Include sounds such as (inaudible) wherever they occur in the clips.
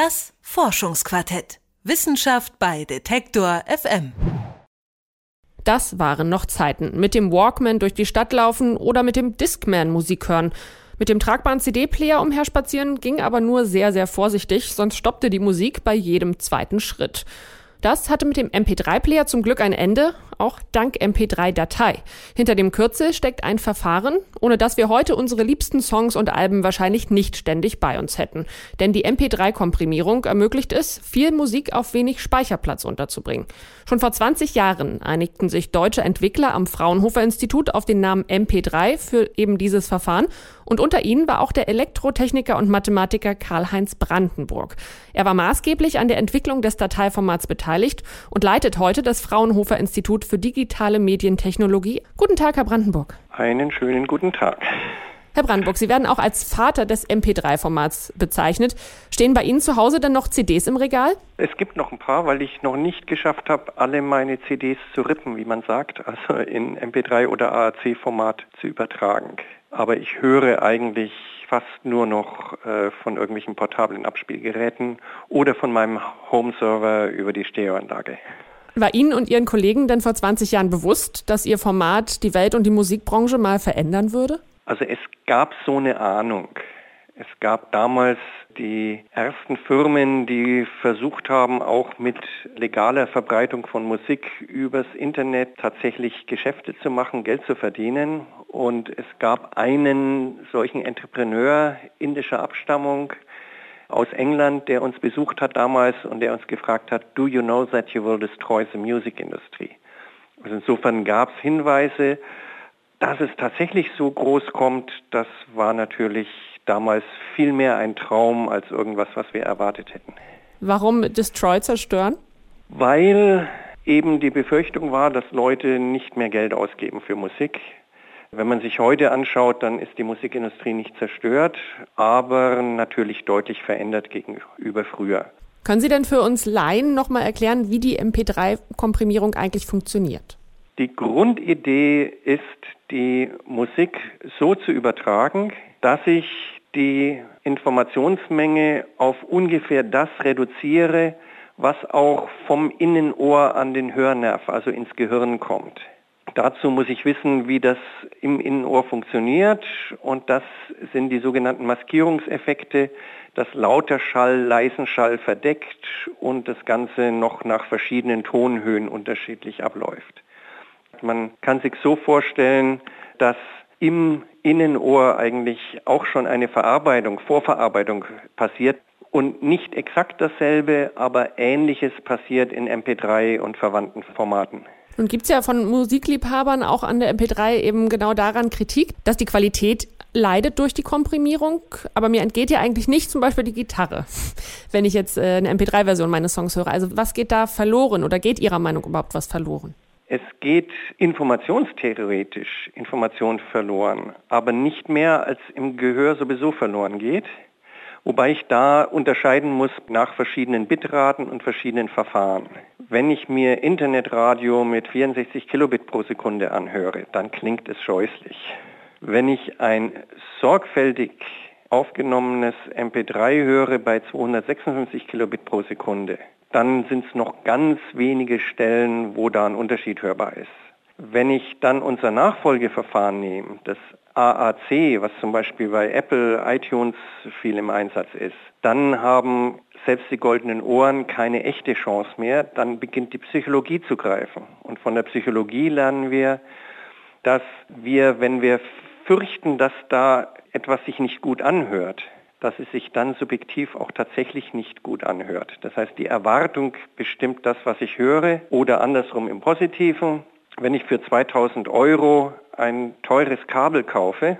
Das Forschungsquartett. Wissenschaft bei Detektor FM. Das waren noch Zeiten. Mit dem Walkman durch die Stadt laufen oder mit dem Discman Musik hören. Mit dem tragbaren CD-Player umherspazieren ging aber nur sehr, sehr vorsichtig, sonst stoppte die Musik bei jedem zweiten Schritt. Das hatte mit dem MP3-Player zum Glück ein Ende, auch dank MP3-Datei. Hinter dem Kürzel steckt ein Verfahren, ohne das wir heute unsere liebsten Songs und Alben wahrscheinlich nicht ständig bei uns hätten. Denn die MP3-Komprimierung ermöglicht es, viel Musik auf wenig Speicherplatz unterzubringen. Schon vor 20 Jahren einigten sich deutsche Entwickler am Fraunhofer Institut auf den Namen MP3 für eben dieses Verfahren und unter ihnen war auch der Elektrotechniker und Mathematiker Karl-Heinz Brandenburg. Er war maßgeblich an der Entwicklung des Dateiformats beteiligt und leitet heute das Fraunhofer Institut für digitale Medientechnologie. Guten Tag, Herr Brandenburg. Einen schönen guten Tag. Herr Brandenburg, Sie werden auch als Vater des MP3-Formats bezeichnet. Stehen bei Ihnen zu Hause dann noch CDs im Regal? Es gibt noch ein paar, weil ich noch nicht geschafft habe, alle meine CDs zu rippen, wie man sagt, also in MP3 oder AAC-Format zu übertragen. Aber ich höre eigentlich fast nur noch äh, von irgendwelchen portablen Abspielgeräten oder von meinem Home-Server über die Stereoanlage. War Ihnen und Ihren Kollegen denn vor 20 Jahren bewusst, dass Ihr Format die Welt und die Musikbranche mal verändern würde? Also es gab so eine Ahnung. Es gab damals die ersten Firmen, die versucht haben, auch mit legaler Verbreitung von Musik übers Internet tatsächlich Geschäfte zu machen, Geld zu verdienen. Und es gab einen solchen Entrepreneur indischer Abstammung aus England, der uns besucht hat damals und der uns gefragt hat, do you know that you will destroy the music industry? Also insofern gab es Hinweise, dass es tatsächlich so groß kommt, das war natürlich damals viel mehr ein Traum als irgendwas, was wir erwartet hätten. Warum Destroy zerstören? Weil eben die Befürchtung war, dass Leute nicht mehr Geld ausgeben für Musik. Wenn man sich heute anschaut, dann ist die Musikindustrie nicht zerstört, aber natürlich deutlich verändert gegenüber früher. Können Sie denn für uns Laien nochmal erklären, wie die MP3-Komprimierung eigentlich funktioniert? Die Grundidee ist, die Musik so zu übertragen, dass ich die Informationsmenge auf ungefähr das reduziere, was auch vom Innenohr an den Hörnerv, also ins Gehirn kommt. Dazu muss ich wissen, wie das im Innenohr funktioniert und das sind die sogenannten Maskierungseffekte, dass lauter Schall leisen Schall verdeckt und das Ganze noch nach verschiedenen Tonhöhen unterschiedlich abläuft. Man kann sich so vorstellen, dass im Innenohr eigentlich auch schon eine Verarbeitung, Vorverarbeitung passiert und nicht exakt dasselbe, aber ähnliches passiert in MP3 und verwandten Formaten. Nun gibt es ja von Musikliebhabern auch an der MP3 eben genau daran Kritik, dass die Qualität leidet durch die Komprimierung, aber mir entgeht ja eigentlich nicht zum Beispiel die Gitarre, (laughs) wenn ich jetzt äh, eine MP3-Version meines Songs höre. Also was geht da verloren oder geht Ihrer Meinung überhaupt was verloren? Es geht informationstheoretisch Information verloren, aber nicht mehr als im Gehör sowieso verloren geht. Wobei ich da unterscheiden muss nach verschiedenen Bitraten und verschiedenen Verfahren. Wenn ich mir Internetradio mit 64 Kilobit pro Sekunde anhöre, dann klingt es scheußlich. Wenn ich ein sorgfältig aufgenommenes MP3 höre bei 256 Kilobit pro Sekunde, dann sind es noch ganz wenige Stellen, wo da ein Unterschied hörbar ist. Wenn ich dann unser Nachfolgeverfahren nehme, das AAC, was zum Beispiel bei Apple iTunes viel im Einsatz ist, dann haben selbst die goldenen Ohren keine echte Chance mehr. Dann beginnt die Psychologie zu greifen. Und von der Psychologie lernen wir, dass wir, wenn wir fürchten, dass da etwas sich nicht gut anhört, dass es sich dann subjektiv auch tatsächlich nicht gut anhört. Das heißt, die Erwartung bestimmt das, was ich höre oder andersrum im Positiven. Wenn ich für 2000 Euro ein teures Kabel kaufe,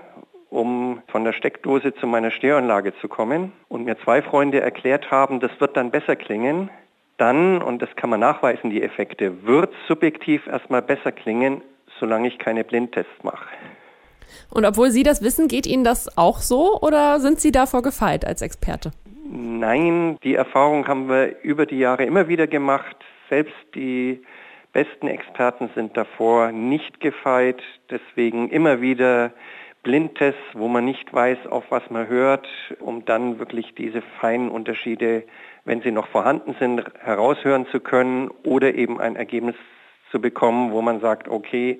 um von der Steckdose zu meiner Stereoanlage zu kommen und mir zwei Freunde erklärt haben, das wird dann besser klingen, dann, und das kann man nachweisen, die Effekte, wird subjektiv erstmal besser klingen, solange ich keine Blindtests mache. Und obwohl Sie das wissen, geht Ihnen das auch so oder sind Sie davor gefeit als Experte? Nein, die Erfahrung haben wir über die Jahre immer wieder gemacht. Selbst die besten Experten sind davor nicht gefeit. Deswegen immer wieder Blindtests, wo man nicht weiß, auf was man hört, um dann wirklich diese feinen Unterschiede, wenn sie noch vorhanden sind, heraushören zu können oder eben ein Ergebnis zu bekommen, wo man sagt, okay,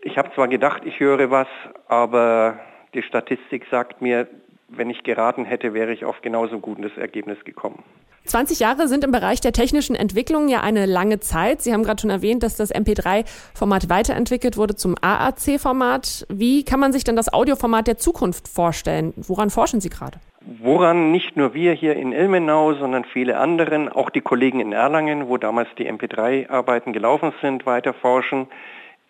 ich habe zwar gedacht, ich höre was, aber die Statistik sagt mir, wenn ich geraten hätte, wäre ich auf genauso gutes Ergebnis gekommen. 20 Jahre sind im Bereich der technischen Entwicklung ja eine lange Zeit. Sie haben gerade schon erwähnt, dass das MP3-Format weiterentwickelt wurde zum AAC-Format. Wie kann man sich denn das Audioformat der Zukunft vorstellen? Woran forschen Sie gerade? Woran nicht nur wir hier in Ilmenau, sondern viele anderen, auch die Kollegen in Erlangen, wo damals die MP3-Arbeiten gelaufen sind, weiter forschen,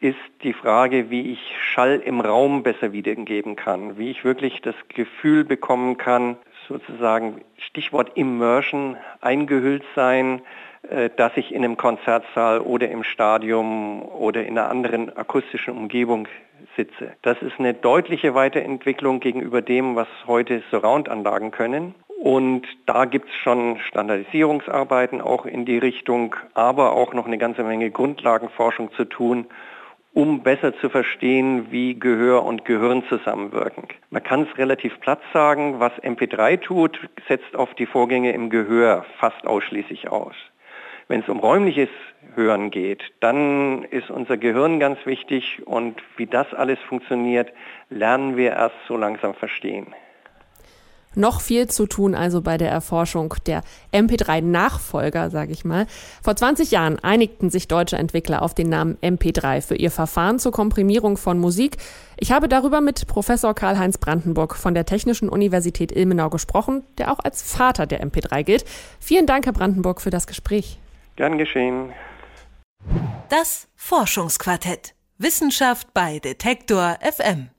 ist die Frage, wie ich Schall im Raum besser wiedergeben kann, wie ich wirklich das Gefühl bekommen kann, sozusagen Stichwort Immersion, eingehüllt sein, äh, dass ich in einem Konzertsaal oder im Stadium oder in einer anderen akustischen Umgebung sitze. Das ist eine deutliche Weiterentwicklung gegenüber dem, was heute Surround-Anlagen können. Und da gibt es schon Standardisierungsarbeiten auch in die Richtung, aber auch noch eine ganze Menge Grundlagenforschung zu tun, um besser zu verstehen, wie Gehör und Gehirn zusammenwirken. Man kann es relativ platt sagen, was MP3 tut, setzt auf die Vorgänge im Gehör fast ausschließlich aus. Wenn es um räumliches Hören geht, dann ist unser Gehirn ganz wichtig und wie das alles funktioniert, lernen wir erst so langsam verstehen. Noch viel zu tun also bei der Erforschung der MP3-Nachfolger, sage ich mal. Vor 20 Jahren einigten sich deutsche Entwickler auf den Namen MP3 für ihr Verfahren zur Komprimierung von Musik. Ich habe darüber mit Professor Karl-Heinz Brandenburg von der Technischen Universität Ilmenau gesprochen, der auch als Vater der MP3 gilt. Vielen Dank, Herr Brandenburg, für das Gespräch. Gern geschehen. Das Forschungsquartett. Wissenschaft bei Detektor FM.